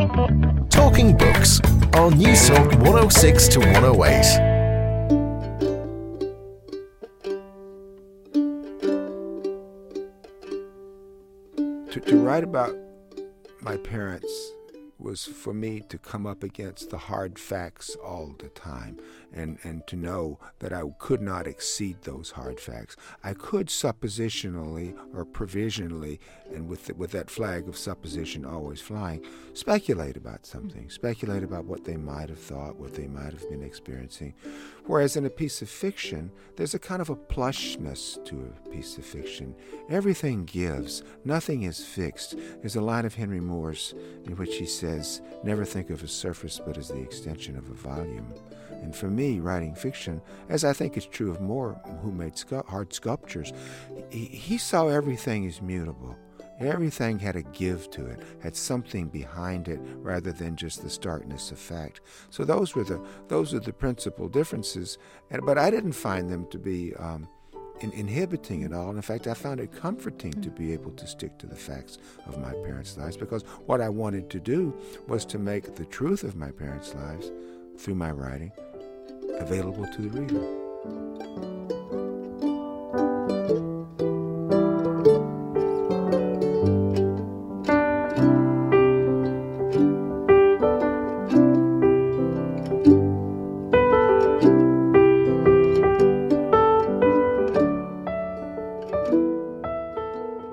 Talking Books on Newstalk 106 to 108. To, to write about my parents was for me to come up against the hard facts all the time and, and to know that I could not exceed those hard facts. I could suppositionally or provisionally, and with, the, with that flag of supposition always flying, speculate about something, speculate about what they might have thought, what they might have been experiencing. Whereas in a piece of fiction, there's a kind of a plushness to a piece of fiction. Everything gives, nothing is fixed. There's a line of Henry Moore's in which he says, Never think of a surface but as the extension of a volume. And for me, writing fiction, as I think is true of Moore, who made scu- hard sculptures, he, he saw everything as mutable. Everything had a give to it, had something behind it rather than just the starkness of fact. So those were the those are the principal differences. And, but I didn't find them to be um, in, inhibiting at all. In fact, I found it comforting to be able to stick to the facts of my parents' lives because what I wanted to do was to make the truth of my parents' lives through my writing available to the reader.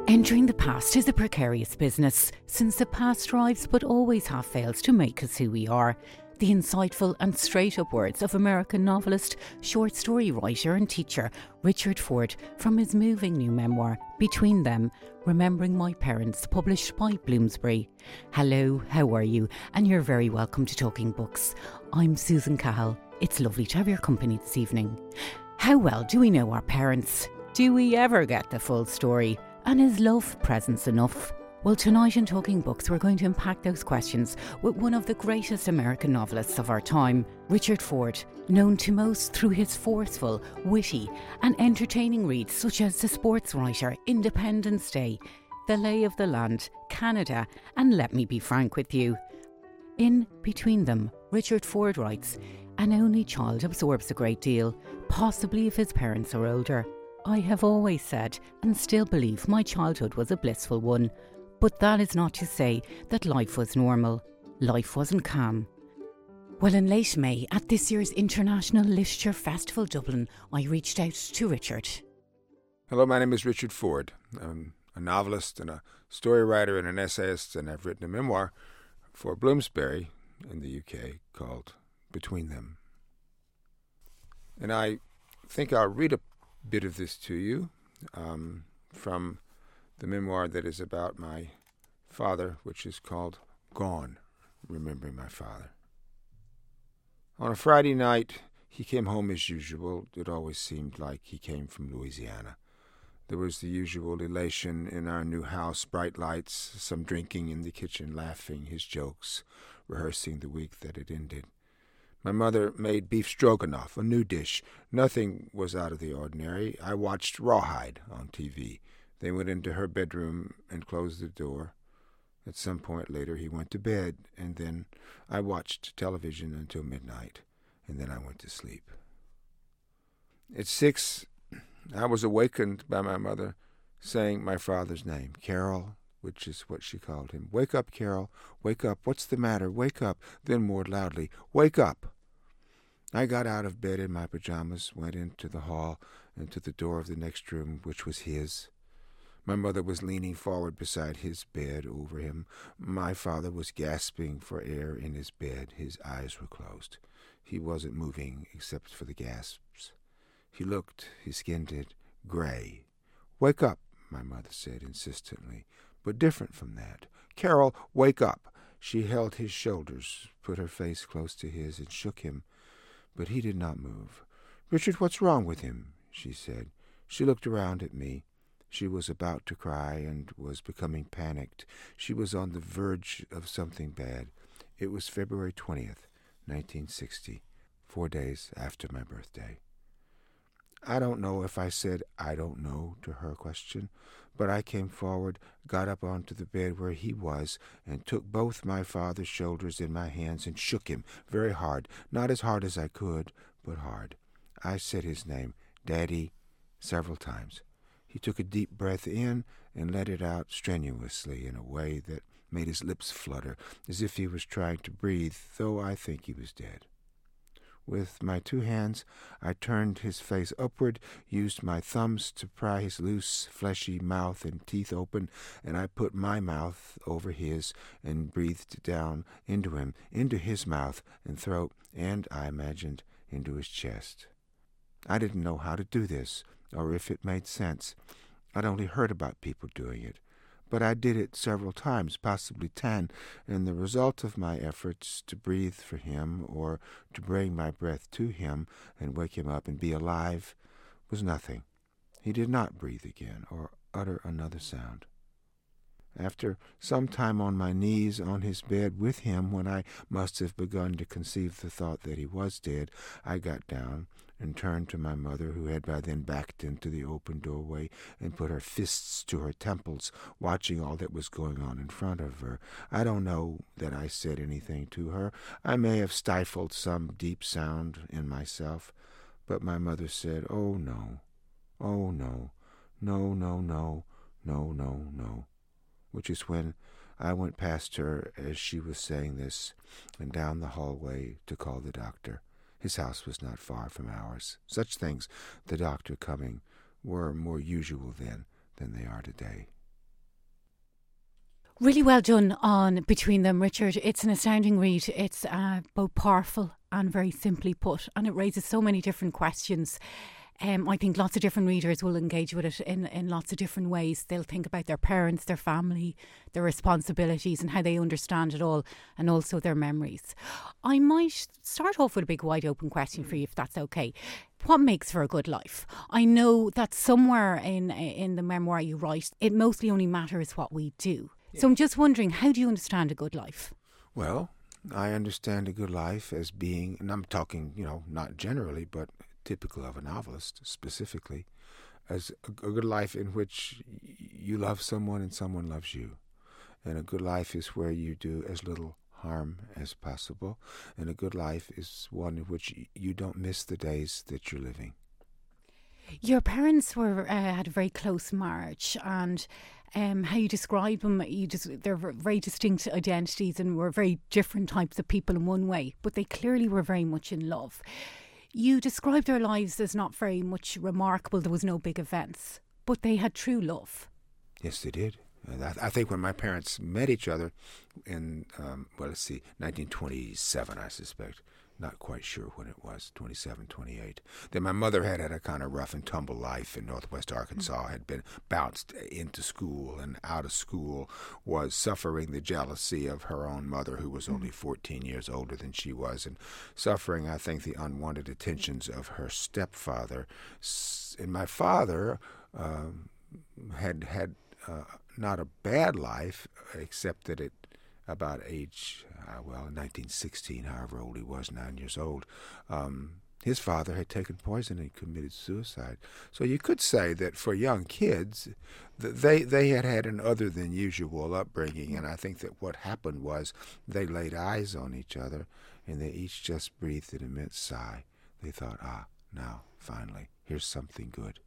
Entering the past is a precarious business, since the past strives but always half fails to make us who we are. The insightful and straight up words of American novelist, short story writer, and teacher Richard Ford from his moving new memoir, Between Them Remembering My Parents, published by Bloomsbury. Hello, how are you? And you're very welcome to Talking Books. I'm Susan Cahill. It's lovely to have your company this evening. How well do we know our parents? Do we ever get the full story? And is love presence enough? Well, tonight in Talking Books, we're going to unpack those questions with one of the greatest American novelists of our time, Richard Ford, known to most through his forceful, witty, and entertaining reads such as The Sportswriter, Independence Day, The Lay of the Land, Canada, and Let Me Be Frank with You. In between them, Richard Ford writes, An only child absorbs a great deal, possibly if his parents are older. I have always said and still believe my childhood was a blissful one, but that is not to say that life was normal. Life wasn't calm. Well, in late May, at this year's International Literature Festival Dublin, I reached out to Richard. Hello, my name is Richard Ford. I'm a novelist and a story writer and an essayist, and I've written a memoir for Bloomsbury in the UK called Between Them. And I think I'll read a bit of this to you um, from the memoir that is about my father, which is called Gone, Remembering My Father. On a Friday night, he came home as usual. It always seemed like he came from Louisiana. There was the usual elation in our new house, bright lights, some drinking in the kitchen, laughing, his jokes, rehearsing the week that had ended. My mother made beef stroganoff, a new dish. Nothing was out of the ordinary. I watched Rawhide on TV. They went into her bedroom and closed the door. At some point later, he went to bed, and then I watched television until midnight, and then I went to sleep. At six, I was awakened by my mother saying my father's name, Carol, which is what she called him. Wake up, Carol. Wake up. What's the matter? Wake up. Then more loudly, Wake up. I got out of bed in my pajamas, went into the hall, and to the door of the next room, which was his. My mother was leaning forward beside his bed over him. My father was gasping for air in his bed. His eyes were closed. He wasn't moving except for the gasps. He looked, his skin did, gray. Wake up, my mother said insistently, but different from that. Carol, wake up. She held his shoulders, put her face close to his, and shook him, but he did not move. Richard, what's wrong with him? she said. She looked around at me. She was about to cry and was becoming panicked. She was on the verge of something bad. It was February 20th, 1960, four days after my birthday. I don't know if I said I don't know to her question, but I came forward, got up onto the bed where he was, and took both my father's shoulders in my hands and shook him very hard, not as hard as I could, but hard. I said his name, Daddy, several times. He took a deep breath in and let it out strenuously in a way that made his lips flutter, as if he was trying to breathe, though I think he was dead. With my two hands, I turned his face upward, used my thumbs to pry his loose, fleshy mouth and teeth open, and I put my mouth over his and breathed down into him, into his mouth and throat, and, I imagined, into his chest. I didn't know how to do this, or if it made sense. I'd only heard about people doing it but I did it several times, possibly ten, and the result of my efforts to breathe for him or to bring my breath to him and wake him up and be alive was nothing. He did not breathe again or utter another sound. After some time on my knees on his bed with him, when I must have begun to conceive the thought that he was dead, I got down and turned to my mother, who had by then backed into the open doorway and put her fists to her temples, watching all that was going on in front of her. I don't know that I said anything to her. I may have stifled some deep sound in myself, but my mother said, Oh, no, oh, no, no, no, no, no, no, no, which is when I went past her as she was saying this and down the hallway to call the doctor. His house was not far from ours. Such things, the doctor coming, were more usual then than they are today. Really well done on Between Them, Richard. It's an astounding read. It's uh, both powerful and very simply put, and it raises so many different questions um, I think lots of different readers will engage with it in, in lots of different ways. They'll think about their parents, their family, their responsibilities, and how they understand it all, and also their memories. I might start off with a big, wide open question for you, if that's okay. What makes for a good life? I know that somewhere in in the memoir you write, it mostly only matters what we do. Yeah. So I'm just wondering, how do you understand a good life? Well, I understand a good life as being, and I'm talking, you know, not generally, but typical of a novelist specifically, as a, a good life in which you love someone and someone loves you. And a good life is where you do as little harm as possible. And a good life is one in which you don't miss the days that you're living. Your parents were uh, had a very close marriage, and um, how you describe them, you just they're very distinct identities and were very different types of people in one way, but they clearly were very much in love. You described their lives as not very much remarkable. There was no big events, but they had true love. Yes, they did. I think when my parents met each other in, um, well, let's see, 1927, I suspect, not quite sure when it was 27 28 That my mother had had a kind of rough and tumble life in northwest arkansas mm-hmm. had been bounced into school and out of school was suffering the jealousy of her own mother who was mm-hmm. only 14 years older than she was and suffering i think the unwanted attentions of her stepfather and my father um, had had uh, not a bad life except that it about age, uh, well, 1916, however old he was, nine years old, um, his father had taken poison and committed suicide. So you could say that for young kids, they they had had an other than usual upbringing, and I think that what happened was they laid eyes on each other, and they each just breathed an immense sigh. They thought, ah, now finally, here's something good.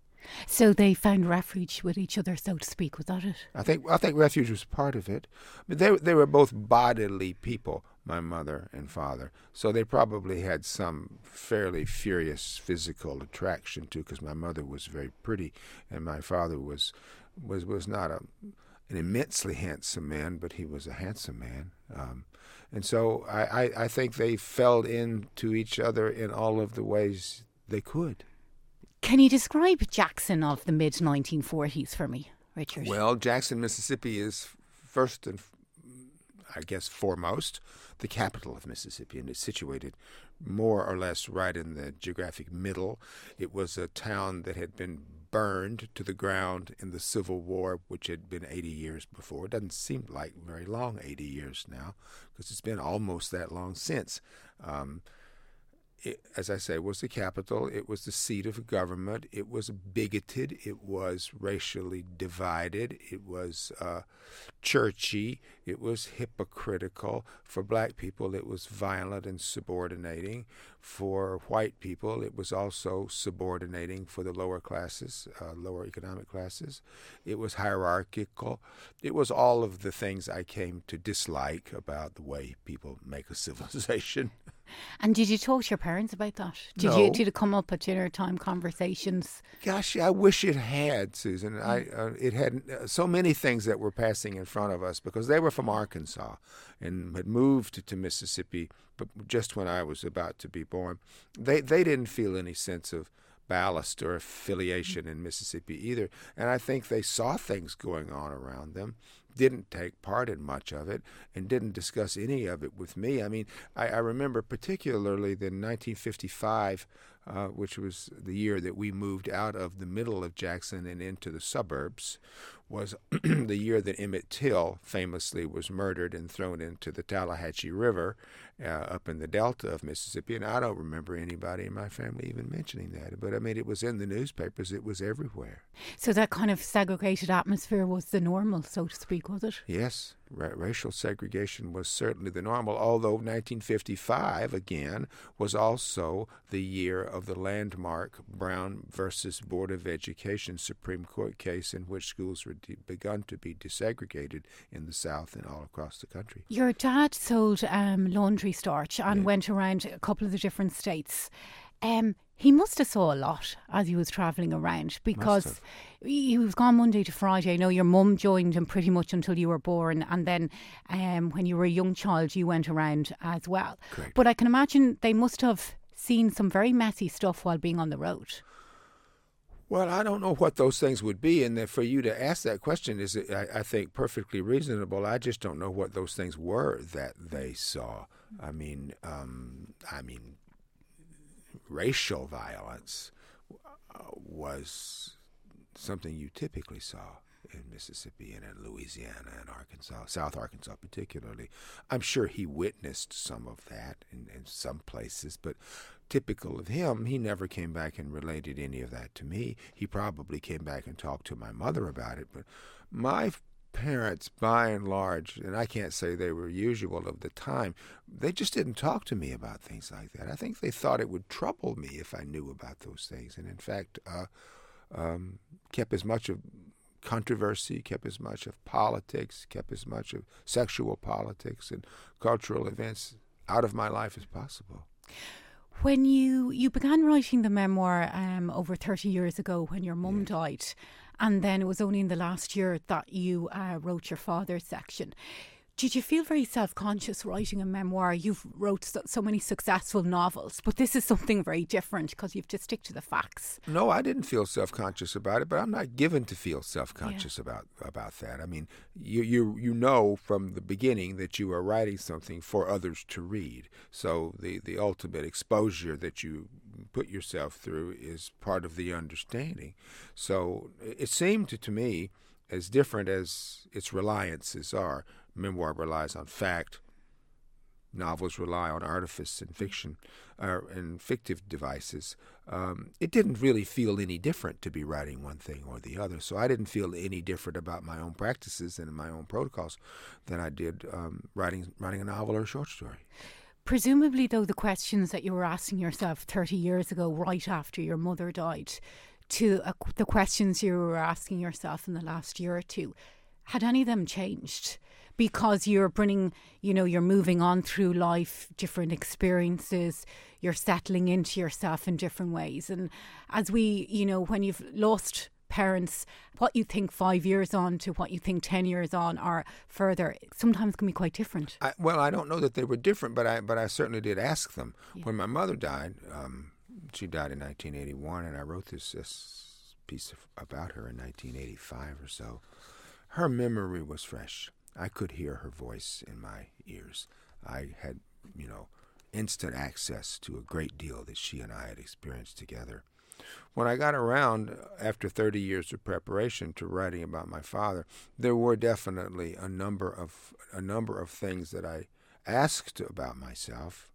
So they found refuge with each other, so to speak. Was that it? I think I think refuge was part of it, but they they were both bodily people, my mother and father. So they probably had some fairly furious physical attraction too, because my mother was very pretty, and my father was was was not a an immensely handsome man, but he was a handsome man. Um, and so I, I, I think they fell into each other in all of the ways they could. Can you describe Jackson of the mid 1940s for me, Richard? Well, Jackson, Mississippi is first and I guess foremost the capital of Mississippi, and is situated more or less right in the geographic middle. It was a town that had been burned to the ground in the Civil War, which had been 80 years before. It doesn't seem like very long, 80 years now, because it's been almost that long since. Um, it, as I say, was the capital. It was the seat of government. It was bigoted. It was racially divided. It was uh, churchy. It was hypocritical. For black people, it was violent and subordinating. For white people, it was also subordinating for the lower classes, uh, lower economic classes. It was hierarchical. It was all of the things I came to dislike about the way people make a civilization. And did you talk to your parents about that? Did No. you did it come up at dinner time conversations? Gosh, I wish it had, Susan. I uh, it had uh, so many things that were passing in front of us because they were from Arkansas and had moved to Mississippi, but just when I was about to be born, they they didn't feel any sense of ballast or affiliation in Mississippi either, and I think they saw things going on around them. Didn't take part in much of it and didn't discuss any of it with me. I mean, I, I remember particularly the 1955 uh, which was the year that we moved out of the middle of Jackson and into the suburbs, was the year that Emmett Till famously was murdered and thrown into the Tallahatchie River uh, up in the delta of Mississippi. And I don't remember anybody in my family even mentioning that. But I mean, it was in the newspapers, it was everywhere. So that kind of segregated atmosphere was the normal, so to speak, was it? Yes, ra- racial segregation was certainly the normal, although 1955, again, was also the year of the landmark Brown versus Board of Education Supreme Court case in which schools were begun to be desegregated in the South and all across the country. Your dad sold um, laundry starch and Yeah. went around a couple of the different states. Um, he must have saw a lot as he was travelling around because he was gone Monday to Friday. I know your mum joined him pretty much until you were born, and then um, when you were a young child, you went around as well. Correct. But I can imagine they must have seen some very messy stuff while being on the road. Well, I don't know what those things would be, and for you to ask that question is, I, I think, perfectly reasonable. I just don't know what those things were that they saw. I mean, um, I mean, racial violence uh, was something you typically saw in Mississippi and in Louisiana and Arkansas, South Arkansas particularly. I'm sure he witnessed some of that in, in some places, but typical of him, he never came back and related any of that to me. He probably came back and talked to my mother about it, but my parents, by and large, and I can't say they were usual of the time, they just didn't talk to me about things like that. I think they thought it would trouble me if I knew about those things, and in fact, uh, um, kept as much of controversy, kept as much of politics, kept as much of sexual politics and cultural events out of my life as possible. When you you began writing the memoir um, over thirty years ago, when your mum died, and then it was only in the last year that you uh, wrote your father's section. Did you feel very self conscious writing a memoir? You've wrote so, so many successful novels, but this is something very different because you have to stick to the facts. No, I didn't feel self conscious about it, but I'm not given to feel self conscious about about that. I mean, you you you know from the beginning that you are writing something for others to read. So the the ultimate exposure that you put yourself through is part of the understanding. So it seemed to, to me as different as its reliances are. Memoir relies on fact, novels rely on artifice and fiction uh, and fictive devices. Um, it didn't really feel any different to be writing one thing or the other. So I didn't feel any different about my own practices and my own protocols than I did um, writing writing a novel or a short story. Presumably, though, the questions that you were asking yourself 30 years ago, right after your mother died, to uh, the questions you were asking yourself in the last year or two, had any of them changed? Because you're bringing, you know, you're moving on through life, different experiences, you're settling into yourself in different ways. And as we, you know, when you've lost parents, what you think five years on to what you think 10 years on or further sometimes can be quite different. I, well, I don't know that they were different, but I but I certainly did ask them. When my mother died, um, she died in 1981, and I wrote this, this piece of, about her in 1985 or so. Her memory was fresh. I could hear her voice in my ears. I had, you know, instant access to a great deal that she and I had experienced together. When I got around uh, after 30 years of preparation to writing about my father, there were definitely a number of a number of things that I asked about myself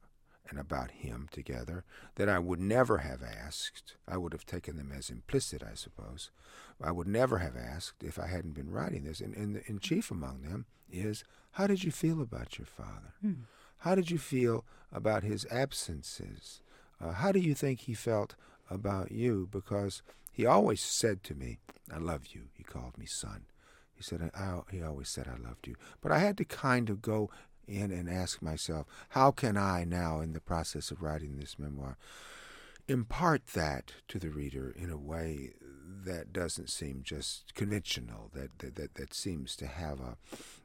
and about him together that I would never have asked. I would have taken them as implicit, I suppose. I would never have asked if I hadn't been writing this. And, and, and chief among them is how did you feel about your father? Hmm. How did you feel about his absences? Uh, how do you think he felt about you? Because he always said to me, I love you. He called me son. He said, I, I, he always said I loved you. But I had to kind of go in and ask myself, how can I now, in the process of writing this memoir, impart that to the reader in a way that doesn't seem just conventional, that that, that, that seems to have a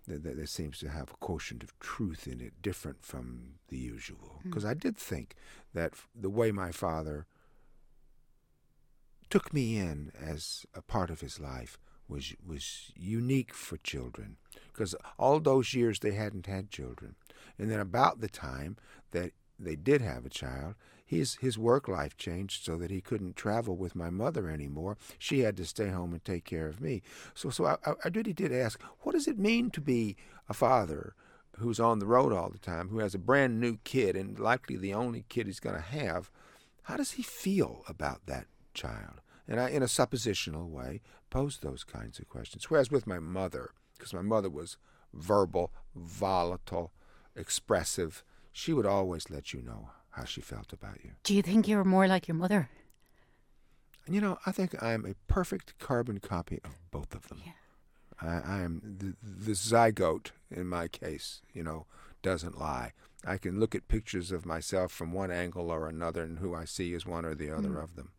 that, that, seems to have a quotient of truth in it, different from the usual. Because mm. I did think that the way my father took me in as a part of his life was was unique for children because all those years they hadn't had children and then about the time that they did have a child his his work life changed so that he couldn't travel with my mother anymore. She had to stay home and take care of me. So so I, I really did ask, what does it mean to be a father who's on the road all the time, who has a brand new kid and likely the only kid he's going to have? How does he feel about that child? And I, in a suppositional way, posed those kinds of questions. Whereas with my mother, because my mother was verbal, volatile, expressive, she would always let you know how she felt about you. Do you think you're more like your mother? You know, I think I'm a perfect carbon copy of both of them. Yeah. I, I am the, the zygote in my case, you know, doesn't lie. I can look at pictures of myself from one angle or another, and who I see is one or the other mm. of them.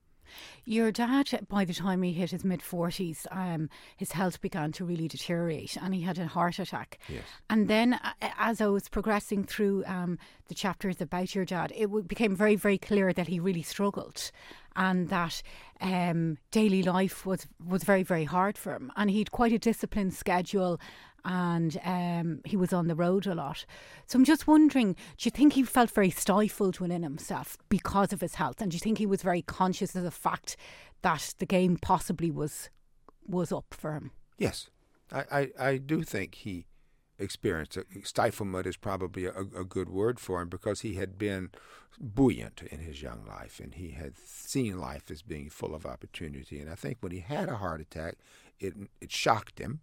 Your dad, by the time he hit his mid 40s, um, his health began to really deteriorate and he had a heart attack. Yes. And then, uh, as I was progressing through um, the chapters about your dad, it w- became very, very clear that he really struggled and that um, daily life was, was very, very hard for him. And he'd quite a disciplined schedule and um, he was on the road a lot. So I'm just wondering, do you think he felt very stifled within himself because of his health, and do you think he was very conscious of the fact that the game possibly was was up for him? Yes, I I, I do think he experienced it. Uh, Stiflement is probably a, a good word for him because he had been buoyant in his young life and he had seen life as being full of opportunity. And I think when he had a heart attack, it it shocked him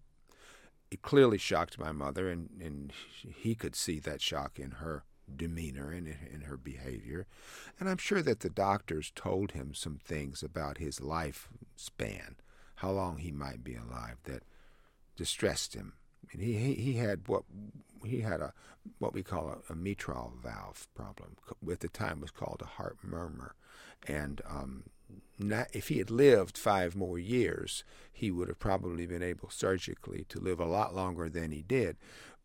it clearly shocked my mother, and, and he could see that shock in her demeanor and in her behavior. And I'm sure that the doctors told him some things about his life span, how long he might be alive, that distressed him. And he, he, had what he had a what we call a, a mitral valve problem. At the time, was called a heart murmur, and um, not, if he had lived five more years, he would have probably been able surgically to live a lot longer than he did.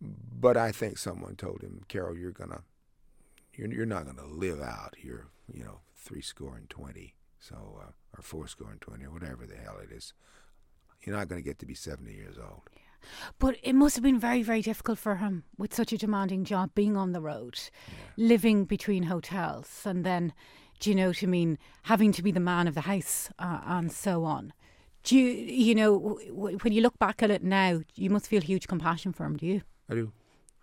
But I think someone told him, Carol, you're gonna, you're, you're not gonna live out your, you know, three score and twenty, so uh, or four score and twenty, or whatever the hell it is. You're not gonna get to be seventy years old. But it must have been very, very difficult for him with such a demanding job, being on the road, yeah. living between hotels, and then do you know what I mean? Having to be the man of the house uh, and so on. Do you, you know, when you look back at it now, you must feel huge compassion for him, do you? I do.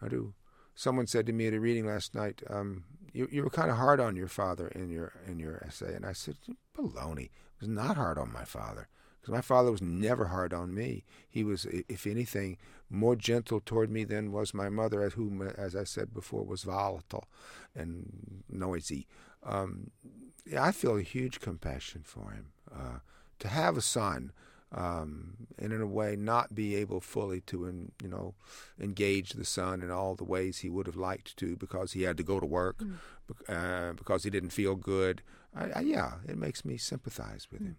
I do. Someone said to me at a reading last night, um, you, you were kind of hard on your father in your in your essay. And I said, baloney. It was not hard on my father because my father was never hard on me. He was, if anything, more gentle toward me than was my mother, as whom, as I said before, was volatile and noisy. Um, yeah, I feel a huge compassion for him. Uh, to have a son, um, and in a way not be able fully to, in, you know, engage the son in all the ways he would have liked to because he had to go to work, mm. uh, because he didn't feel good. I, I, yeah, it makes me sympathize with mm. him.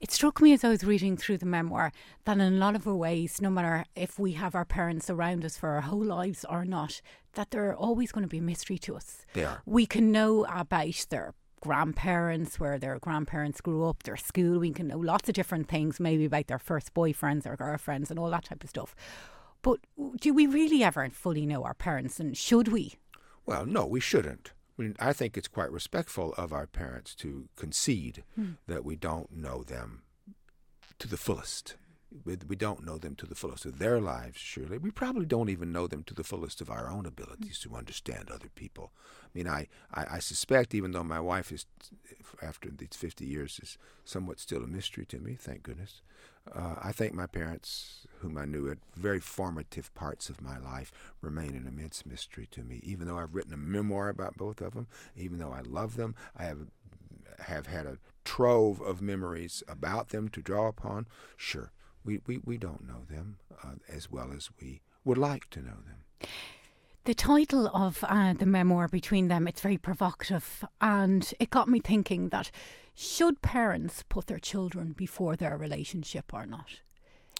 It struck me as I was reading through the memoir that in a lot of ways, no matter if we have our parents around us for our whole lives or not, that they're always going to be a mystery to us. They are. We can know about their grandparents, where their grandparents grew up, their school. We can know lots of different things, maybe about their first boyfriends or girlfriends and all that type of stuff. But do we really ever fully know our parents, and should we? Well, no, we shouldn't. I, mean, I think it's quite respectful of our parents to concede hmm. that we don't know them to the fullest. We, we don't know them to the fullest of their lives, surely. We probably don't even know them to the fullest of our own abilities to understand other people. I mean, I, I, I suspect, even though my wife is, after these 50 years, is somewhat still a mystery to me, thank goodness, uh, I think my parents, whom I knew at very formative parts of my life, remain an immense mystery to me. Even though I've written a memoir about both of them, even though I love them, I have have had a trove of memories about them to draw upon. Sure, we, we, we don't know them uh, as well as we would like to know them. The title of uh, the memoir between them, it's very provocative, and it got me thinking that should parents put their children before their relationship or not?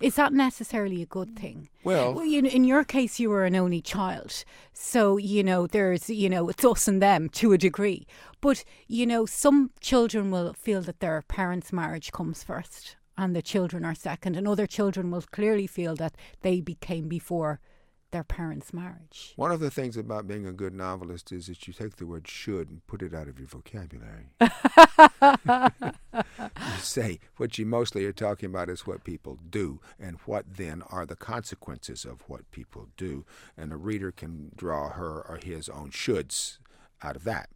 Is that necessarily a good thing? Well, well you know, in your case, you were an only child. So, you know, there's, you know, it's us and them to a degree. But, you know, some children will feel that their parents' marriage comes first and the children are second. And other children will clearly feel that they became before their parents' marriage. One of the things about being a good novelist is that you take the word should and put it out of your vocabulary. you say what you mostly are talking about is what people do, and what then are the consequences of what people do. And the reader can draw her or his own shoulds out of that.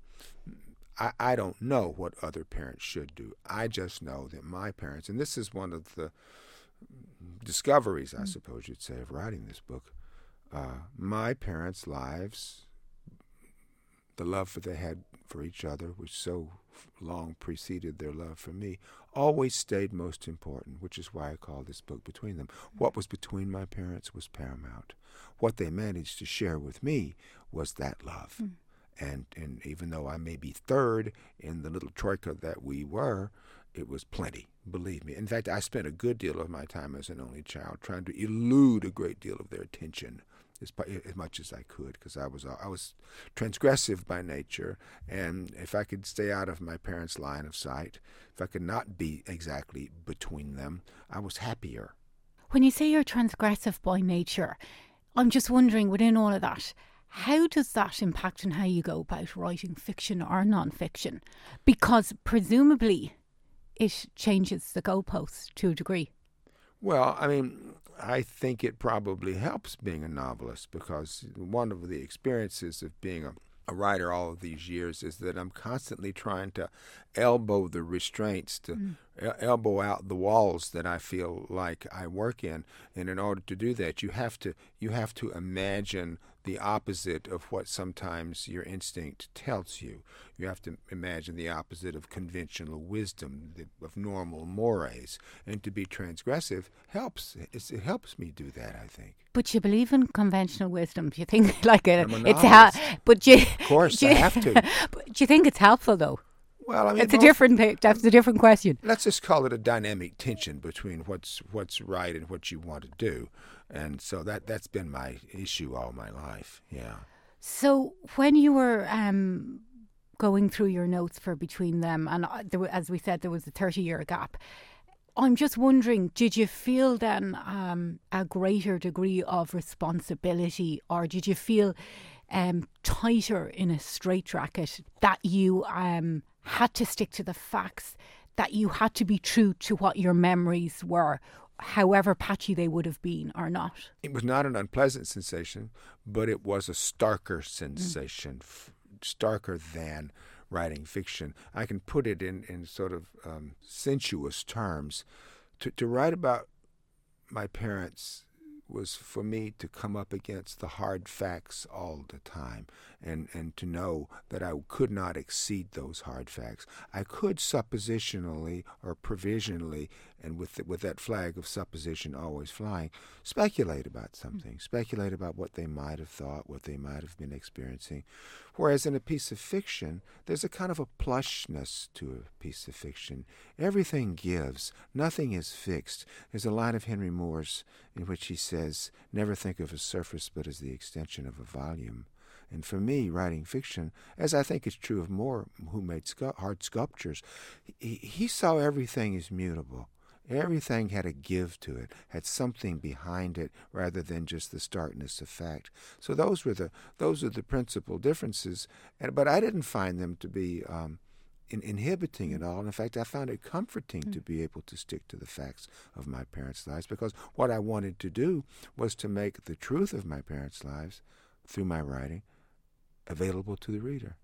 I, I don't know what other parents should do. I just know that my parents, and this is one of the discoveries, I mm. suppose you'd say, of writing this book uh, my parents' lives, the love that they had for each other, which so long preceded their love for me, always stayed most important, which is why I call this book Between Them. What was between my parents was paramount. What they managed to share with me was that love. Mm. And, and even though I may be third in the little troika that we were, it was plenty, believe me. In fact, I spent a good deal of my time as an only child trying to elude a great deal of their attention as, as much as I could because I was uh, I was transgressive by nature, and if I could stay out of my parents' line of sight, if I could not be exactly between them, I was happier. When you say you're transgressive by nature, I'm just wondering within all of that. How does that impact on how you go about writing fiction or non-fiction? Because presumably, it changes the goalposts to a degree. Well, I mean, I think it probably helps being a novelist because one of the experiences of being a, a writer all of these years is that I'm constantly trying to elbow the restraints, to mm. elbow out the walls that I feel like I work in. And in order to do that, you have to you have to imagine the opposite of what sometimes your instinct tells you. You have to imagine the opposite of conventional wisdom, of normal mores. And to be transgressive helps. It's, it helps me do that, I think. But you believe in conventional wisdom? Do you think like uh, a, it's ha- but you, of course you, I have to. but do you think it's helpful though? Well, I mean, it's a different thing. That's a different question. Let's just call it a dynamic tension between what's what's right and what you want to do, and so that that's been my issue all my life. Yeah. So when you were um, going through your notes for between them, and uh, there, as we said, there was a thirty-year gap. I'm just wondering, did you feel then um, a greater degree of responsibility, or did you feel um, tighter in a straitjacket that you um, had to stick to the facts, that you had to be true to what your memories were, however patchy they would have been or not. It was not an unpleasant sensation, but it was a starker sensation, mm. f- starker than writing fiction. I can put it in, in sort of um, sensuous terms. To, to write about my parents was for me to come up against the hard facts all the time and, and to know that I could not exceed those hard facts. I could suppositionally or provisionally, and with, the, with that flag of supposition always flying, speculate about hmm. something, speculate about what they might have thought, what they might have been experiencing. Whereas in a piece of fiction, there's a kind of a plushness to a piece of fiction. Everything gives, nothing is fixed. There's a line of Henry Moore's in which he says, Never think of a surface but as the extension of a volume. And for me, writing fiction, as I think is true of Moore, who made scu- hard sculptures, he, he saw everything as mutable. Everything had a give to it, had something behind it rather than just the starkness of fact. So those were the those are the principal differences. And, but I didn't find them to be um, in, inhibiting at all. And In fact, I found it comforting mm. to be able to stick to the facts of my parents' lives because what I wanted to do was to make the truth of my parents' lives through my writing available to the reader.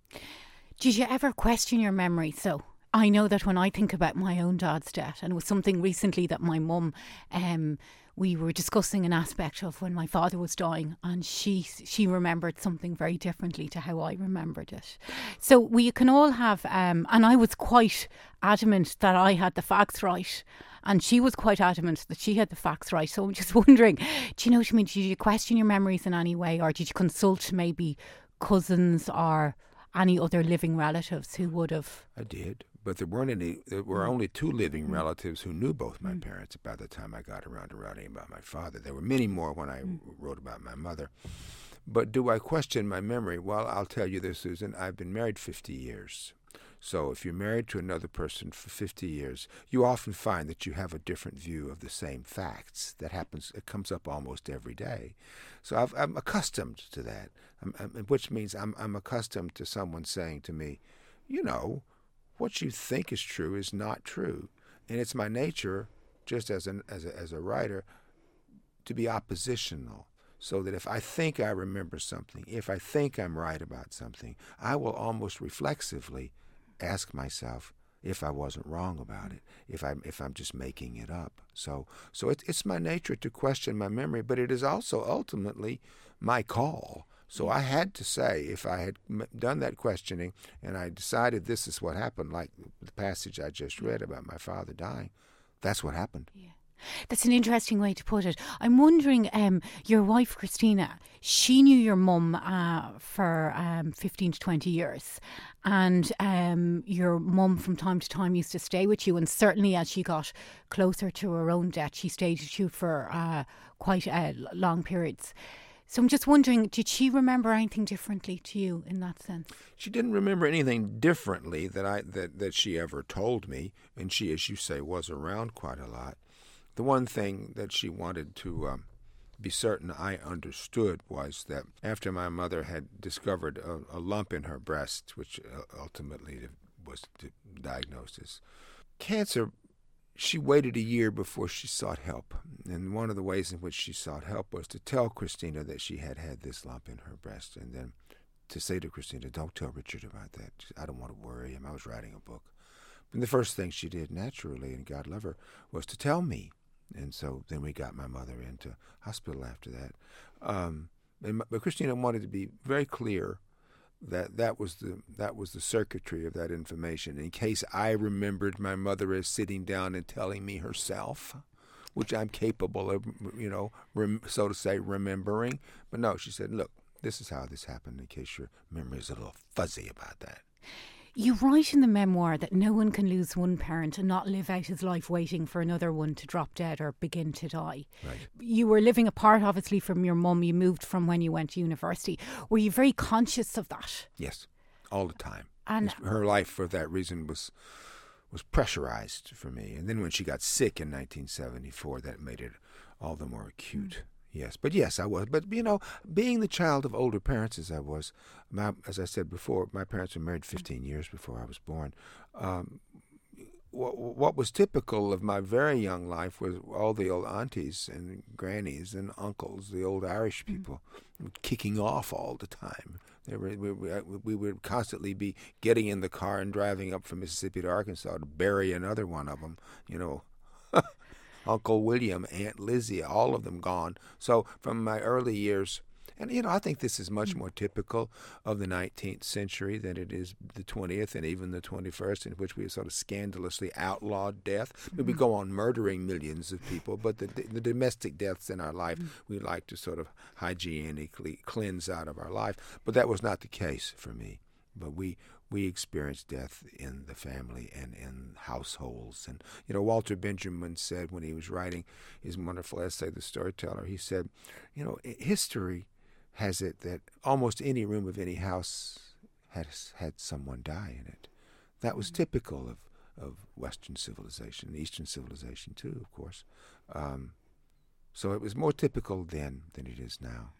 Did you ever question your memory? So I know that when I think about my own dad's death, and it was something recently that my mum, um, we were discussing an aspect of when my father was dying, and she she remembered something very differently to how I remembered it. So we can all have, um, and I was quite adamant that I had the facts right. And she was quite adamant that she had the facts right. So I'm just wondering, do you know what I mean? Did you question your memories in any way, or did you consult maybe cousins or any other living relatives who would have? I did but there weren't any. There were mm. only two living mm. relatives who knew both my mm. parents by the time I got around to writing about my father. There were many more when I wrote about my mother. But do I question my memory? Well, I'll tell you this, Susan. I've been married 50 years. So if you're married to another person for 50 years, you often find that you have a different view of the same facts. That happens, it comes up almost every day. So i am accustomed to that, I'm, I'm, which means I'm, I'm accustomed to someone saying to me, you know, what you think is true is not true. And it's my nature, just as, an, as, a, as a writer, to be oppositional. So that if I think I remember something, if I think I'm right about something, I will almost reflexively ask myself if I wasn't wrong about it, if I'm if I'm just making it up. So so it, it's my nature to question my memory, but it is also ultimately my call so I had to say, if I had done that questioning and I decided this is what happened, like the passage I just read about my father dying, that's what happened. Yeah. That's an interesting way to put it. I'm wondering, um, your wife Kristina, she knew your mum uh, for um, 15 to 20 years, and um, your mum from time to time used to stay with you, and certainly as she got closer to her own death, she stayed with you for uh, quite uh, long periods. So I'm just wondering, did she remember anything differently to you in that sense? She didn't remember anything differently that I that, that she ever told me, and she, as you say, was around quite a lot. The one thing that she wanted to um, be certain I understood was that after my mother had discovered a, a lump in her breast, which uh, ultimately was diagnosed as cancer, she waited a year before she sought help. And one of the ways in which she sought help was to tell Kristina that she had had this lump in her breast and then to say to Kristina, don't tell Richard about that. I don't want to worry him. I was writing a book. And the first thing she did naturally, and God love her, was to tell me. And so then we got my mother into hospital after that. Um, and, but Kristina wanted to be very clear that that was the that was the circuitry of that information. In case I remembered my mother as sitting down and telling me herself which I'm capable of you know rem, so to say remembering. But no she said look this is how this happened in case your memory is a little fuzzy about that you write in the memoir that no one can lose one parent and not live out his life waiting for another one to drop dead or begin to die. Right. You were living apart, obviously, from your mum. You moved from when you went to university. Were you very conscious of that? Yes, all the time. And her life, for that reason, was was pressurized for me. And then when she got sick in 1974, that made it all the more acute. Mm. Yes, but yes, I was. But you know, being the child of older parents as I was, my, as I said before, my parents were married 15 years before I was born. Um, what, what was typical of my very young life was all the old aunties and grannies and uncles, the old Irish mm. people, mm. kicking off all the time. They were, we, we, we would constantly be getting in the car and driving up from Mississippi to Arkansas to bury another one of them, you know. Uncle William, Aunt Lizzie, all of them gone. So from my early years, and you know, I think this is much more typical of the 19th century than it is the 20th and even the 21st, in which we sort of scandalously outlawed death. Mm-hmm. We go on murdering millions of people, but the, the domestic deaths in our life, mm-hmm. we like to sort of hygienically cleanse out of our life. But that was not the case for me. But we we experience death in the family and in households. And, you know, Walter Benjamin said when he was writing his wonderful essay, The Storyteller, he said, you know, history has it that almost any room of any house has had someone die in it. That was mm-hmm. typical of, of Western civilization, Eastern civilization too, of course. Um, so it was more typical then than it is now.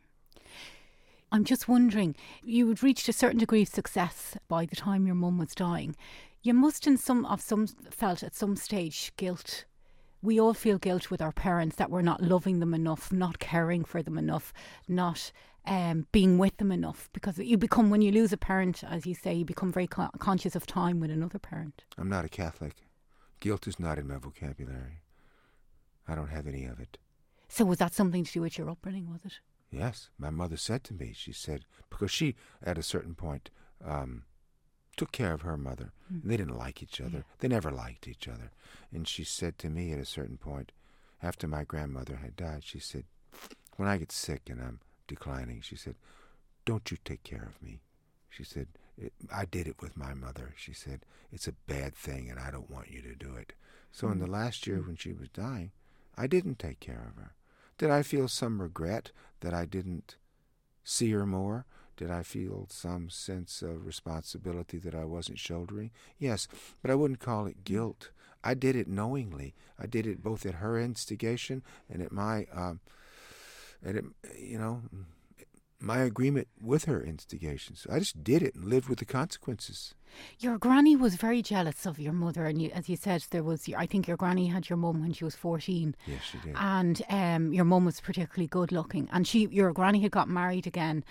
I'm just wondering, you had reached a certain degree of success by the time your mum was dying. You must, in some of some, felt at some stage guilt. We all feel guilt with our parents that we're not loving them enough, not caring for them enough, not um, being with them enough. Because you become, when you lose a parent, as you say, you become very con- conscious of time with another parent. I'm not a Catholic. Guilt is not in my vocabulary. I don't have any of it. So was that something to do with your upbringing? Was it? Yes, my mother said to me. She said because she, at a certain point, um, took care of her mother. Mm. They didn't like each other. Yeah. They never liked each other. And she said to me at a certain point, after my grandmother had died, she said, "When I get sick and I'm declining," she said, "Don't you take care of me." She said, "I did it with my mother." She said, "It's a bad thing, and I don't want you to do it." So mm. in the last year mm. when she was dying, I didn't take care of her. Did I feel some regret that I didn't see her more? Did I feel some sense of responsibility that I wasn't shouldering? Yes, but I wouldn't call it guilt. I did it knowingly. I did it both at her instigation and at my, um, at it, you know, my agreement with her instigations. I just did it and lived with the consequences. Your granny was very jealous of your mother, and you, as you said, there was. I think your granny had your mum when she was fourteen. Yes, she did. And um, your mum was particularly good looking, and she, your granny, had got married again,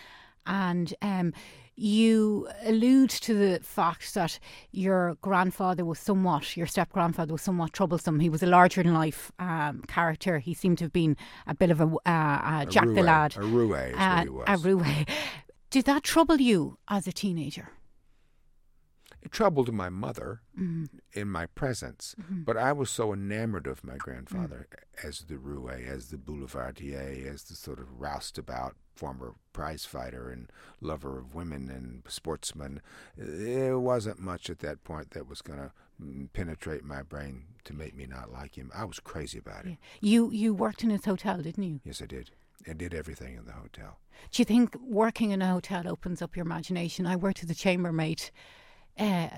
and um, you allude to the fact that your grandfather was somewhat, your step grandfather was somewhat troublesome. He was a larger than life um, character. He seemed to have been a bit of a, uh, a Jack roue, the Lad. A roue, uh, A roue. Did that trouble you as a teenager? It troubled my mother mm-hmm. in my presence, mm-hmm. but I was so enamored of my grandfather mm-hmm. as the roue, as the boulevardier, as the sort of roustabout former prize fighter and lover of women and sportsman. There wasn't much at that point that was going to mm, penetrate my brain to make me not like him. I was crazy about it. You you worked in his hotel, didn't you? Yes, I did. I did everything in the hotel. Do you think working in a hotel opens up your imagination? I worked as a chambermaid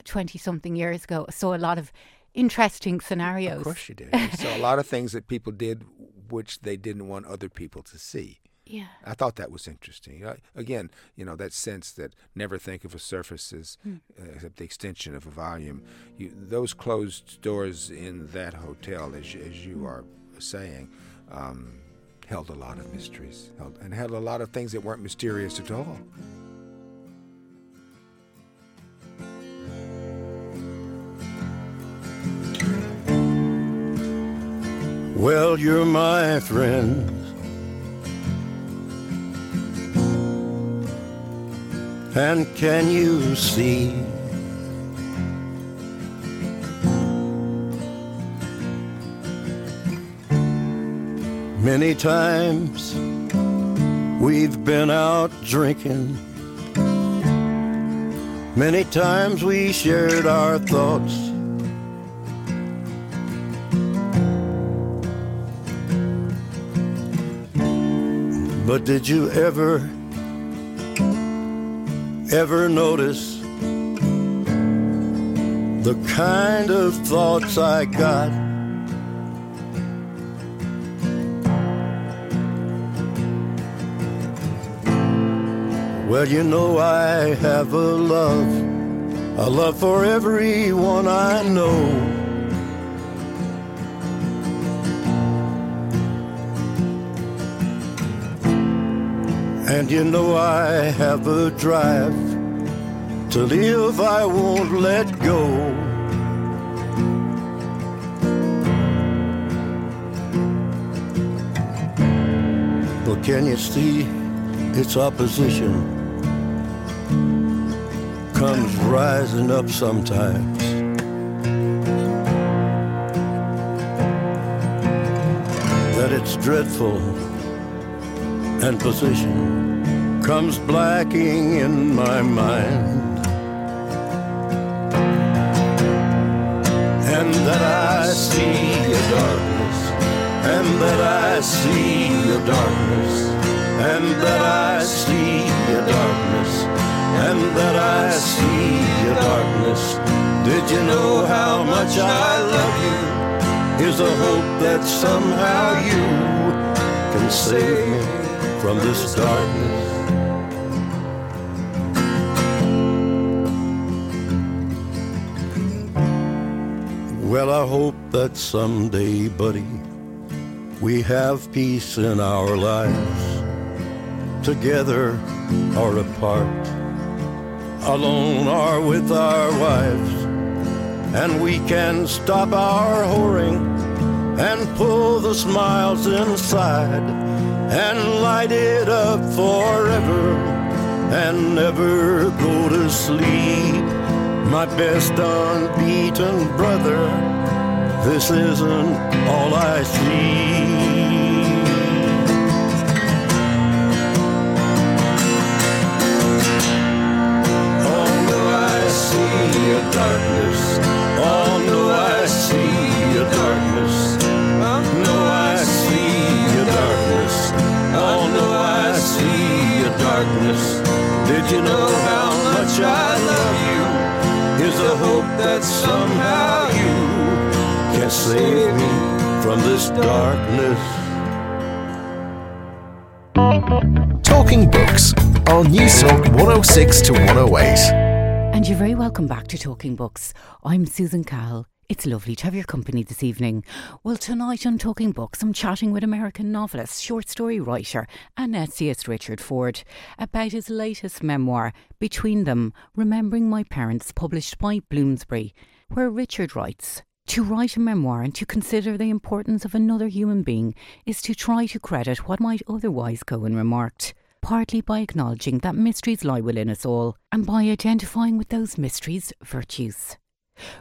twenty uh, something years ago. Saw a lot of interesting scenarios. Of course, you did. You saw a lot of things that people did which they didn't want other people to see. Yeah. I thought that was interesting. Uh, again, you know, that sense that never think of a surface as mm. uh, except the extension of a volume. You, those closed doors in that hotel, as, as you are saying, um, held a lot of mysteries held, and held a lot of things that weren't mysterious at all. Well, you're my friend. And can you see? Many times we've been out drinking. Many times we shared our thoughts. But did you ever, ever notice the kind of thoughts I got? Well, you know I have a love, a love for everyone I know. And you know I have a drive to live, I won't let go. But can you see its opposition comes rising up sometimes? That it's dreadful and position comes blacking in my mind. And that I see a darkness, and that I see a darkness, and that I see a darkness, and that I see a darkness. Did you know how much I love you? Is a hope that somehow you can save me from this darkness. Well, I hope that someday, buddy, we have peace in our lives, together or apart, alone or with our wives, and we can stop our whoring and pull the smiles inside and light it up forever and never go to sleep. My best unbeaten brother, this isn't all I see. I see a darkness. Oh no, I see a darkness. Darkness. Did you know how much I love you? Here's a hope that somehow you can save me from this darkness. Talking Books on Newstalk 106 to 108. And you're very welcome back to Talking Books. I'm Susan Cahill. It's lovely to have your company this evening. Well, tonight on Talking Books, I'm chatting with American novelist, short story writer, and essayist Richard Ford about his latest memoir, Between Them Remembering My Parents, published by Bloomsbury, where Richard writes To write a memoir and to consider the importance of another human being is to try to credit what might otherwise go unremarked partly by acknowledging that mysteries lie within us all, and by identifying with those mysteries' virtues.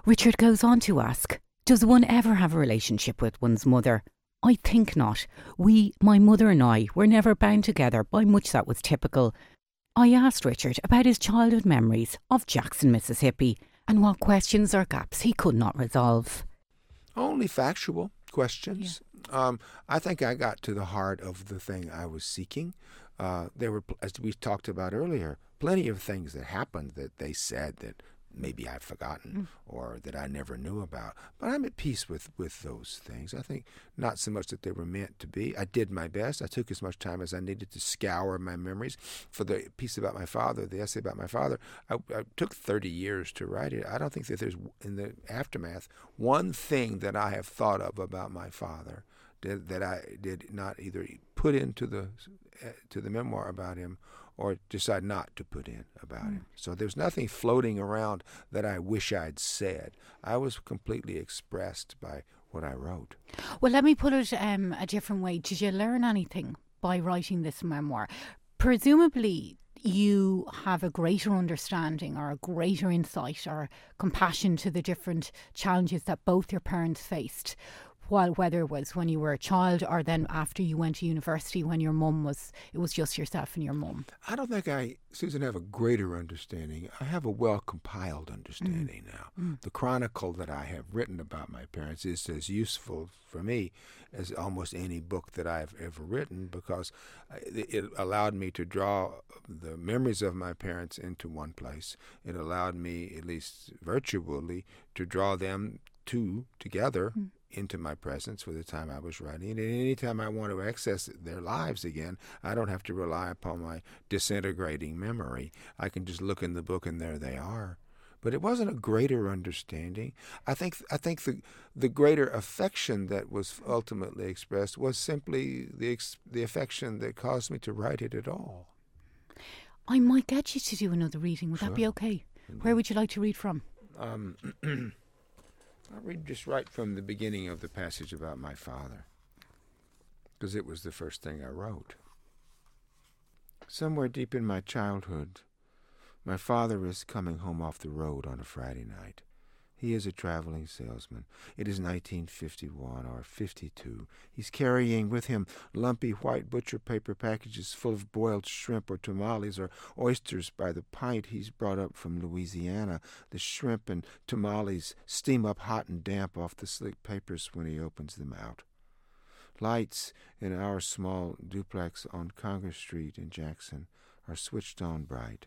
Richard goes on to ask Does one ever have a relationship with one's mother? I think not. We, my mother and I, were never bound together by much that was typical. I asked Richard about his childhood memories of Jackson, Mississippi, and what questions or gaps he could not resolve. Only factual questions. Um, I think I got to the heart of the thing I was seeking. Uh, there were, as we talked about earlier, plenty of things that happened that they said that maybe I've forgotten or that I never knew about. But I'm at peace with, with those things. I think not so much that they were meant to be. I did my best. I took as much time as I needed to scour my memories. For the piece about my father, the essay about my father, I, I took 30 years to write it. I don't think that there's, in the aftermath, one thing that I have thought of about my father that, that I did not either put into the uh, to the memoir about him or decide not to put in about him. So there's nothing floating around that I wish I'd said. I was completely expressed by what I wrote. Well, let me put it um, a different way. Did you learn anything by writing this memoir? Presumably, you have a greater understanding or a greater insight or compassion to the different challenges that both your parents faced while whether it was when you were a child or then after you went to university when your mum was it was just yourself and your mum I don't think I, Susan, have a greater understanding. I have a well compiled understanding mm. now. Mm. The chronicle that I have written about my parents is as useful for me as almost any book that I've ever written because uh, it allowed me to draw the memories of my parents into one place. It allowed me, at least virtually, to draw them two together mm. Into my presence for the time I was writing. And any time I want to access their lives again, I don't have to rely upon my disintegrating memory. I can just look in the book and there they are. But it wasn't a greater understanding. I think I think the the greater affection that was ultimately expressed was simply the ex, the affection that caused me to write it at all. I might get you to do another reading would that be okay where would you like to read from Um, I'll read just right from the beginning of the passage about my father, because it was the first thing I wrote. Somewhere deep in my childhood, my father is coming home off the road on a Friday night. He is a traveling salesman. It is 1951 or 52. He's carrying with him lumpy white butcher paper packages full of boiled shrimp or tamales or oysters by the pint he's brought up from Louisiana. The shrimp and tamales steam up hot and damp off the slick papers when he opens them out. Lights in our small duplex on Congress Street in Jackson are switched on bright.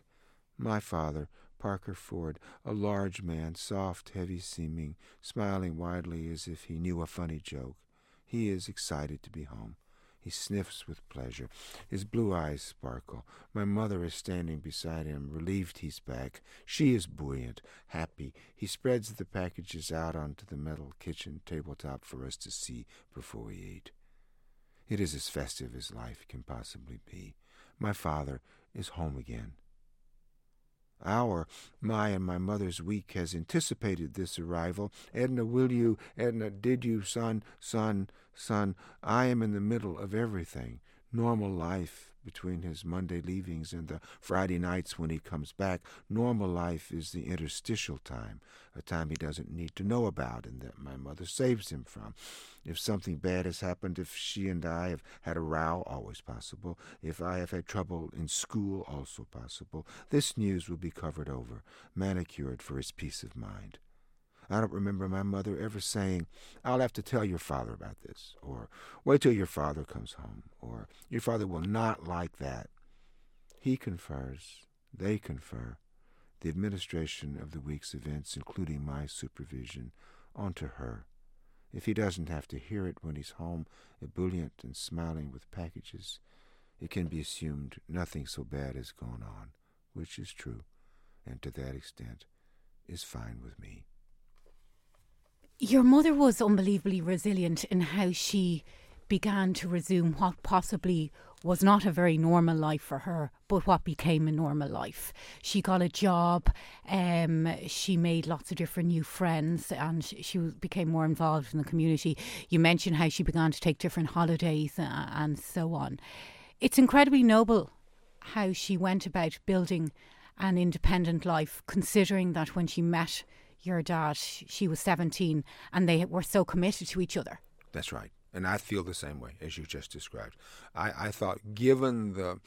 My father, Parker Ford, a large man, soft, heavy seeming, smiling widely as if he knew a funny joke. He is excited to be home. He sniffs with pleasure. His blue eyes sparkle. My mother is standing beside him, relieved he's back. She is buoyant, happy. He spreads the packages out onto the metal kitchen tabletop for us to see before we eat. It is as festive as life can possibly be. My father is home again. Our, my and my mother's week has anticipated this arrival. Edna, will you? Edna, did you? Son, son, son, I am in the middle of everything. Normal life, between his Monday leavings and the Friday nights when he comes back. Normal life is the interstitial time, a time he doesn't need to know about and that my mother saves him from. If something bad has happened, if she and I have had a row, always possible. If I have had trouble in school, also possible. This news will be covered over, manicured for his peace of mind. I don't remember my mother ever saying, I'll have to tell your father about this, or wait till your father comes home, or your father will not like that. He confers, they confer, the administration of the week's events, including my supervision, onto her. If he doesn't have to hear it when he's home, ebullient and smiling with packages, it can be assumed nothing so bad has gone on, which is true, and to that extent is fine with me. Your mother was unbelievably resilient in how she began to resume what possibly was not a very normal life for her, but what became a normal life. She got a job, um, she made lots of different new friends, and she became more involved in the community. You mentioned how she began to take different holidays uh, and so on. It's incredibly noble how she went about building an independent life, considering that when she met your dad, she was 17, and they were so committed to each other. That's right. And I feel the same way as you just described. I, I thought, given the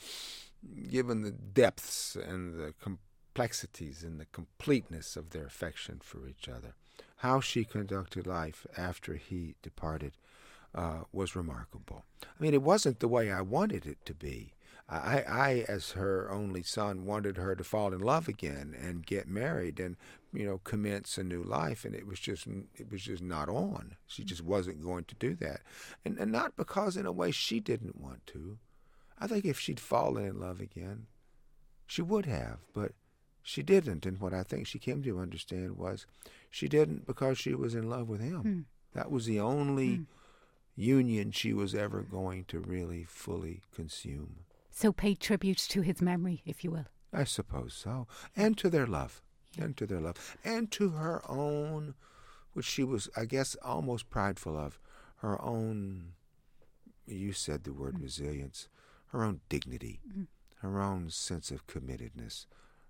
given the depths and the complexities and the completeness of their affection for each other, how she conducted life after he departed uh, was remarkable. I mean, it wasn't the way I wanted it to be. I, I, as her only son, wanted her to fall in love again and get married and, you know, commence a new life. And it was just, it was just not on. She just wasn't going to do that, and and not because in a way she didn't want to. I think if she'd fallen in love again, she would have, but she didn't. And what I think she came to understand was, she didn't because she was in love with him. Hmm. That was the only. Hmm. Union she was ever going to really fully consume. So pay tribute to his memory, if you will. I suppose so. And to their love. Yeah. And to their love. And to her own, which she was, I guess, almost prideful of, her own, you said the word mm. resilience, her own dignity, mm. her own sense of committedness,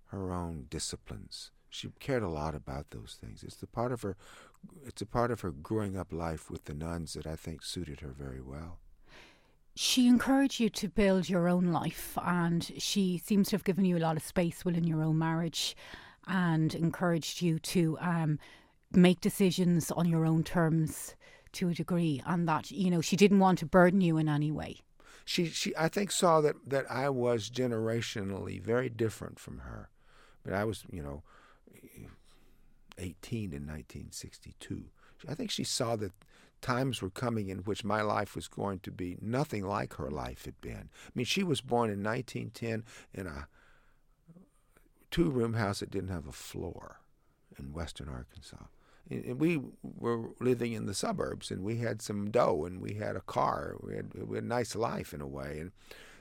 her own disciplines. She cared a lot about those things. It's the part of her it's a part of her growing up life with the nuns that I think suited her very well she encouraged you to build your own life and she seems to have given you a lot of space within your own marriage and encouraged you to um, make decisions on your own terms to a degree and that you know she didn't want to burden you in any way. She she I think saw that that I was generationally very different from her. But I was you know 18 in 1962 I think she saw that times were coming in which my life was going to be nothing like her life had been. I mean, she was born in 1910 in a two room house that didn't have a floor in western Arkansas. And we were living in the suburbs, and we had some dough, and we had a car. We had, we had a nice life in a way. And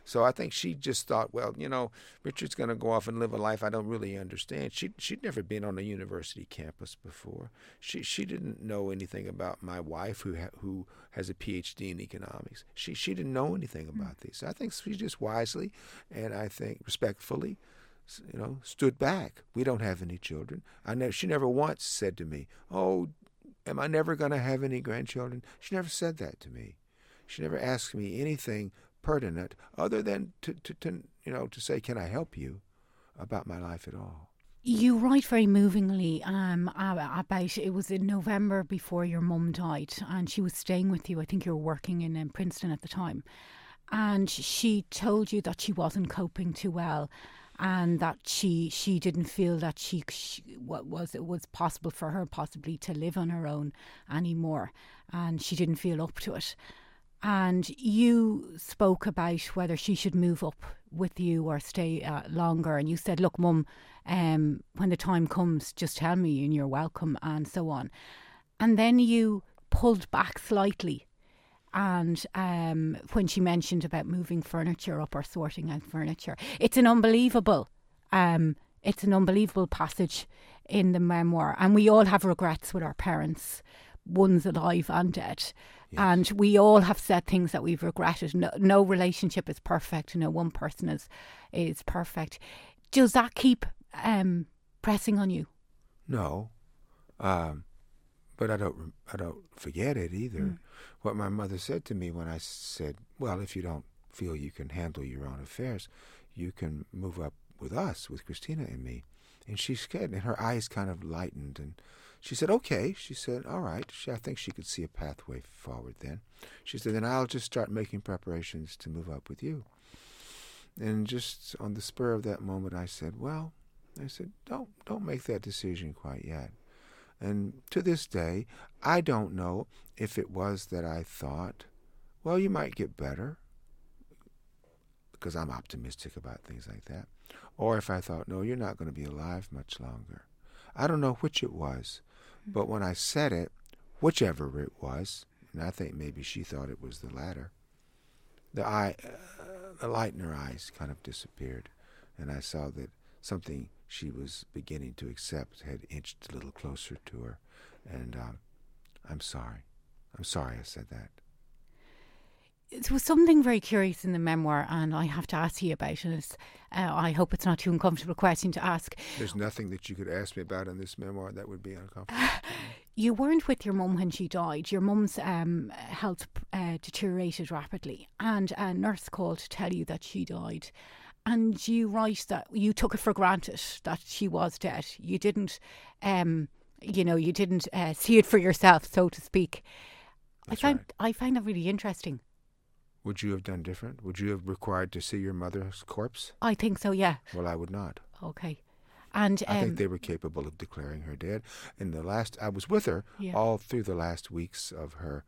so I think she just thought, well, you know, Richard's going to go off and live a life I don't really understand. She she'd never been on a university campus before. She she didn't know anything about my wife who ha- who has a PhD in economics. She she didn't know anything hmm. about mm. these. I think she just wisely and I think respectfully you know, stood back. We don't have any children. I know she never once said to me, "Oh, am I never going to have any grandchildren?" She never said that to me. She never asked me anything pertinent other than to, to, to you know to say, "Can I help you?" about my life at all. You write very movingly um, about it was in November before your mum died, and she was staying with you. I think you were working in um, Princeton at the time, and she told you that she wasn't coping too well, and that she she didn't feel that she, she what was it was possible for her possibly to live on her own anymore, and she didn't feel up to it. And you spoke about whether she should move up with you or stay uh, longer. And you said, "Look, Mum, um, when the time comes, just tell me, and you're welcome," and so on. And then you pulled back slightly. And um, when she mentioned about moving furniture up or sorting out furniture, it's an unbelievable, um, it's an unbelievable passage in the memoir. And we all have regrets with our parents, ones alive and dead. Yes. And we all have said things that we've regretted. No, no relationship is perfect. No one person is is perfect. Does that keep um, pressing on you? No, um, but I don't. I don't forget it either. Mm. What my mother said to me when I said, "Well, if you don't feel you can handle your own affairs, you can move up with us, with Kristina and me." And she said, and her eyes kind of lightened, and she said, "Okay." She said, "All right." She, I think she could see a pathway forward. Then she said, "Then I'll just start making preparations to move up with you." And just on the spur of that moment, I said, "Well," I said, "Don't don't make that decision quite yet." And to this day, I don't know if it was that I thought, well, you might get better, because I'm optimistic about things like that, or if I thought, no, you're not going to be alive much longer. I don't know which it was, but when I said it, whichever it was, and I think maybe she thought it was the latter, the eye, uh, the light in her eyes kind of disappeared, and I saw that something she was beginning to accept had inched a little closer to her. And um, I'm sorry. I'm sorry I said that. There was something very curious in the memoir, and I have to ask you about it. It's, uh, I hope it's not too uncomfortable a question to ask. There's nothing that you could ask me about in this memoir that would be uncomfortable. You weren't with your mum when she died. Your mum's um, health uh, deteriorated rapidly, and a nurse called to tell you that she died. And you write that you took it for granted that she was dead. You didn't, um, you know, you didn't uh, see it for yourself, so to speak. That's I find right. I find that really interesting. Would you have done different? Would you have required to see your mother's corpse? I think so. Yeah. Well, I would not. Okay. And um, I think they were capable of declaring her dead. In the last, I was with her Yeah. all through the last weeks of her,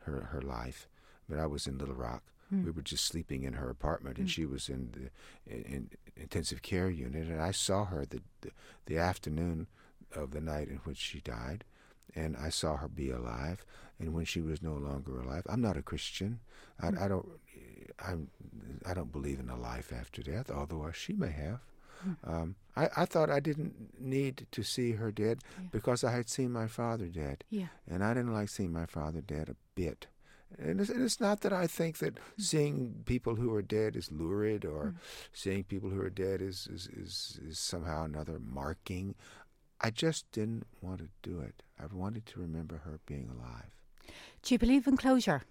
her, her life. But I was in Little Rock. Hmm. We were just sleeping in her apartment, and she was in the in, in intensive care unit. And I saw her the, the the afternoon of the night in which she died, and I saw her be alive. And when she was no longer alive, I'm not a Christian. I, mm. I don't. I'm. I don't believe in a life after death, although she may have. Mm. Um, I, I thought I didn't need to see her dead Yeah. because I had seen my father dead, yeah. and I didn't like seeing my father dead a bit. And it's, and it's not that I think that mm. seeing people who are dead is lurid or seeing people who are dead is, is, is, is somehow another marking. I just didn't want to do it. I wanted to remember her being alive. Do you believe in closure?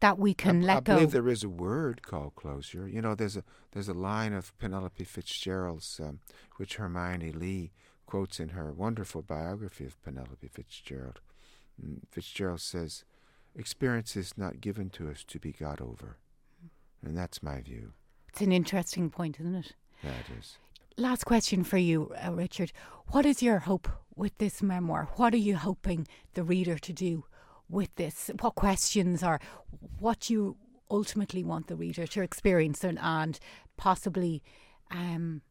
That we can I, let I go. believe there is a word called closure. You know, there's a there's a line of Penelope Fitzgerald's, um, which Hermione Lee quotes in her wonderful biography of Penelope Fitzgerald. Mm, Fitzgerald says, "Experience is not given to us to be got over," and that's my view. it's an interesting point, isn't it? That is. Last question for you, uh, Richard. What is your hope with this memoir? What are you hoping the reader to do with this? What questions are what you ultimately want the reader to experience and, and possibly um,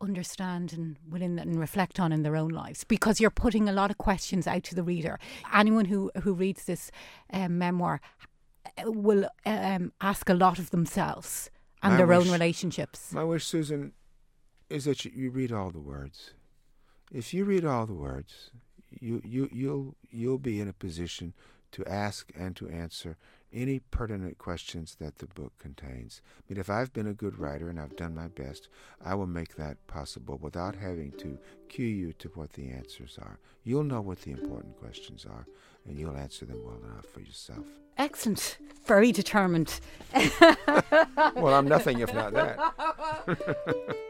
understand and within and reflect on in their own lives? Because you're putting a lot of questions out to the reader. Anyone who who reads this um, memoir uh, will um, ask a lot of themselves and I their own relationships. My wish, Susan, is that you, you read all the words. If you read all the words, you, you you'll you'll be in a position to ask and to answer any pertinent questions that the book contains. I mean, if I've been a good writer and I've done my best, I will make that possible without having to cue you to what the answers are. You'll know what the important questions are, and you'll answer them well enough for yourself. Excellent. Very determined. well, I'm nothing if not that.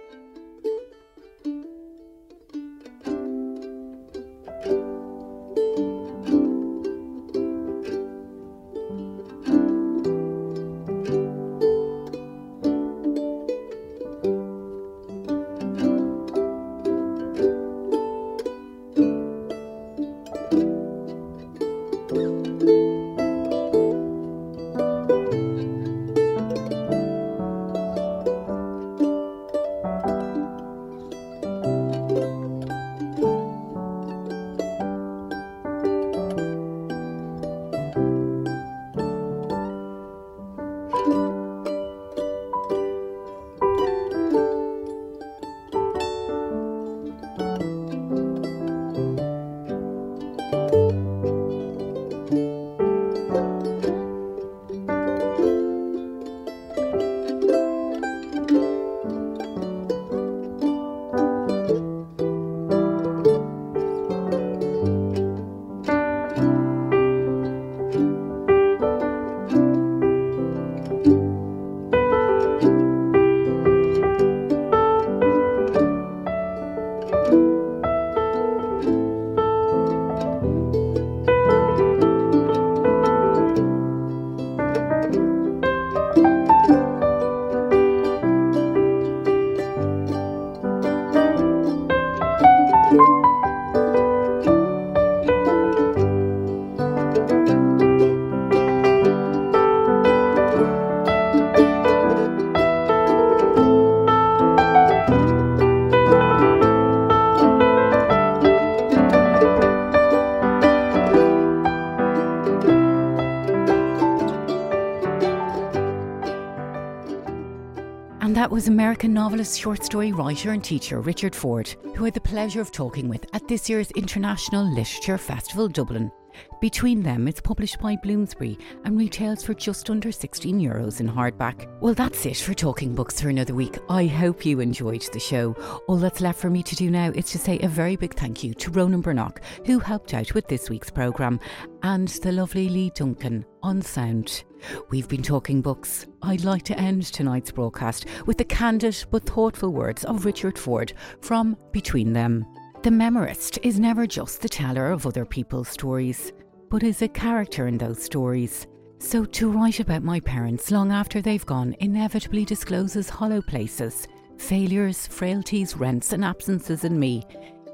was American novelist, short story writer, and teacher Richard Ford, who had the pleasure of talking with at this year's International Literature Festival Dublin. Between them, it's published by Bloomsbury and retails for just under 16 euros in hardback. Well, that's it for Talking Books for another week. I hope you enjoyed the show. All that's left for me to do now is to say a very big thank you to Ronan Burnock, who helped out with this week's programme, and the lovely Lee Duncan on sound. We've been talking books. I'd like to end tonight's broadcast with the candid but thoughtful words of Richard Ford from Between Them. The memorist is never just the teller of other people's stories, but is a character in those stories. So to write about my parents long after they've gone inevitably discloses hollow places, failures, frailties, rents, and absences in me,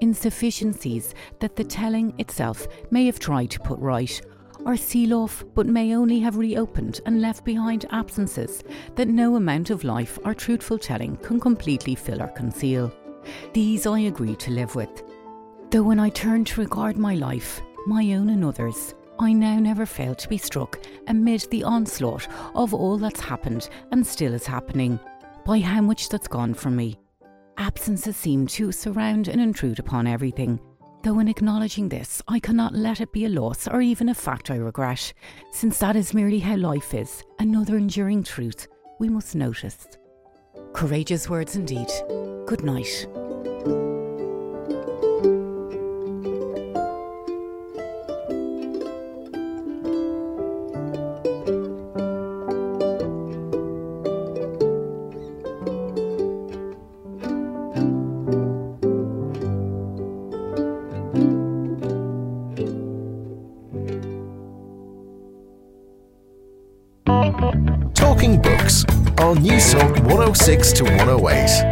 insufficiencies that the telling itself may have tried to put right, or seal off but may only have reopened and left behind absences that no amount of life or truthful telling can completely fill or conceal. These I agree to live with. Though when I turn to regard my life, my own and others, I now never fail to be struck amid the onslaught of all that's happened and still is happening by how much that's gone from me. Absences seem to surround and intrude upon everything. Though in acknowledging this, I cannot let it be a loss or even a fact I regret, since that is merely how life is, another enduring truth we must notice. Courageous words indeed. Good night. 106 to 108.